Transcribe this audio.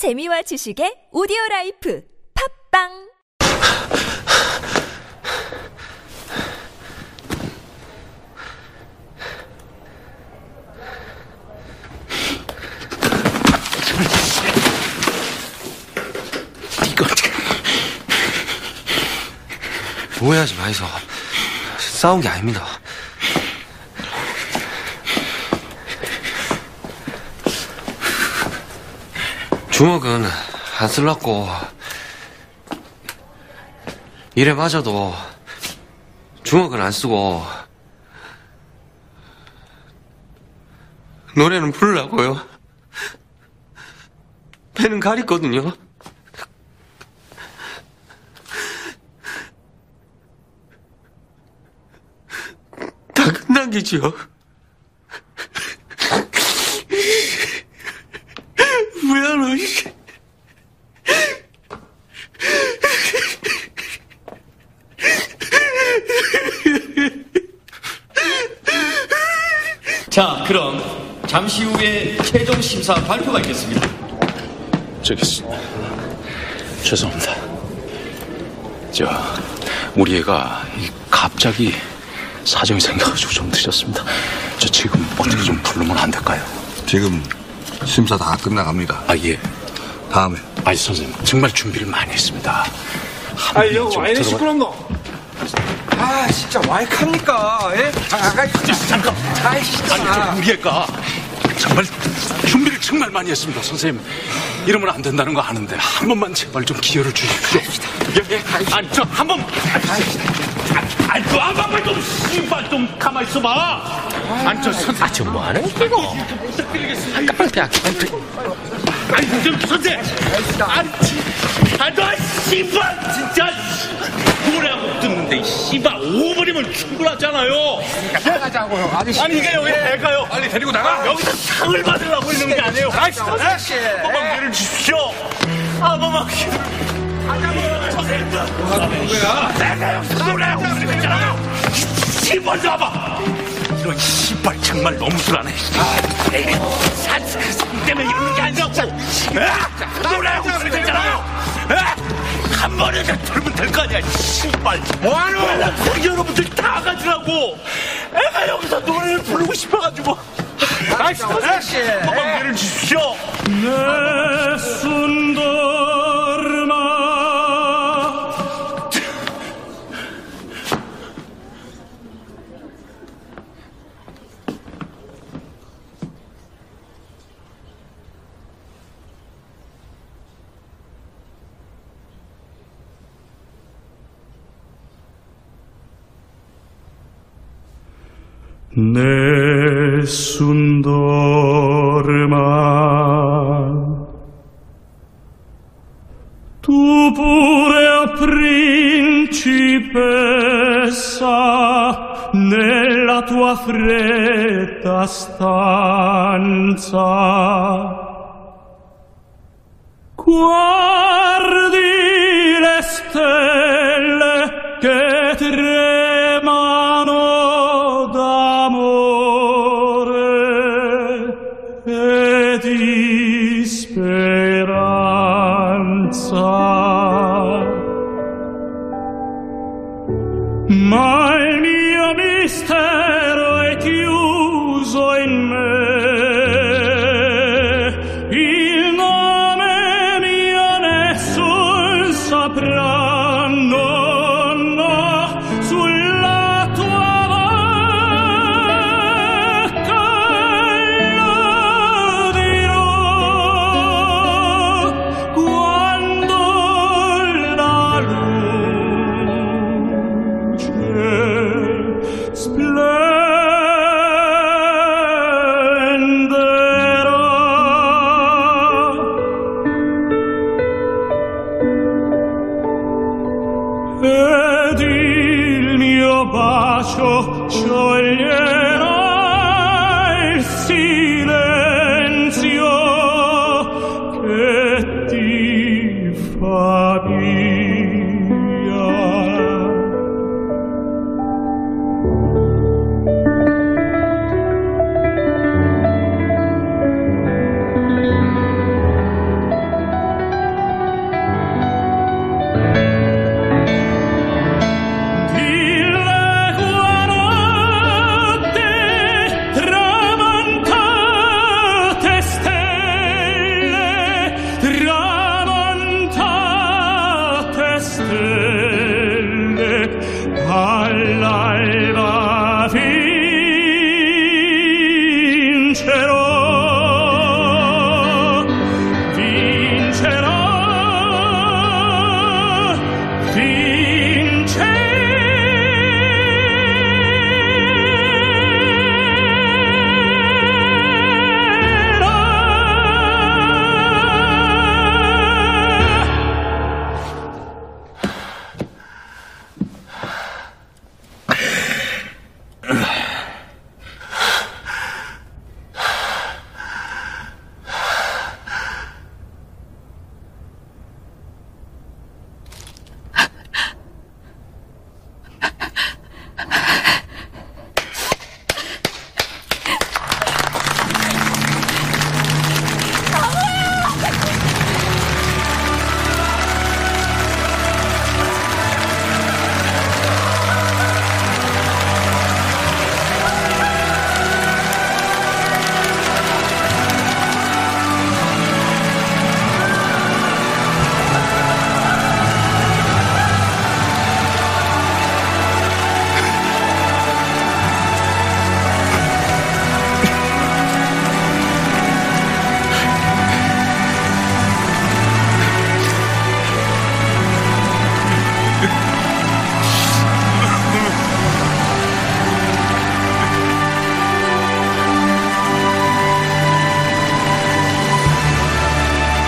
재미와 지식의 오디오 라이프 팝빵 오해하지 마이소. 싸운 게 아닙니다. 주먹은 안 쓸랐고 이래 맞아도 주먹은 안 쓰고 노래는 부르려고요. 배는 가리거든요. 다 끝난 게지요. 미안해. 자, 그럼 잠시 후에 최종 심사 발표가 있겠습니다. 저기 죄송합니다. 저 우리 애가 이 갑자기 사정이 생겨가지고 좀 늦었습니다. 저 지금 어떻게 좀 부르면 안 될까요? 지금 심사 다 끝나갑니다. 아 예. 다음에 아니 선생님 정말 준비를 많이 했습니다. 아, 이거 와인에 시끄럽노? 아, 진짜 와이캅니까? 예? 아, 아, 진짜, 잠깐. 아이, 진짜. 아니 저 우리 애가 정말 준비를 정말 많이 했습니다. 선생님 이러면 안 된다는 거 아는데 한 번만 제발 좀 기회를 주십시오. 예, 예. 아니 저 한 번. 아니 그한 번만 좀 씨발 좀 가만 있어봐. 아니 저 선. 아저 뭐하는 이거? 깜빡대 아니 좀 선생. 아니 아너 씨발 진짜 이 씨발 5분이면 충분하잖아요. 나가자고요. 아저씨. 아니 이게 여기 애가요. 빨리 데리고 나가. 여기서 상을 받으려고 있는 게 아니에요. 아저씨 아저씨. 한 번만 기회를 주십시오. 한 번만. 선생님. 뭐야? 내가 여기서 있는 있잖아요. 씨발 좀 와봐. 이런 씨발 정말 너무술하네. 에이, 산, 산 때문에 이러는 게? 노래하고 있으면 되잖아요. 에? 한 번에 다 들으면 될 거 아니야. 씨발. 뭐하노? 우리 여러분들 다 가지라고. 애가 여기서 노래를 부르고 싶어가지고. 아이씨, 아저씨. 한번 기회를 주십시오. Nessun dorma. Tu pure, principessa, nella tua fredda stanza. Guardi lascio sciogliere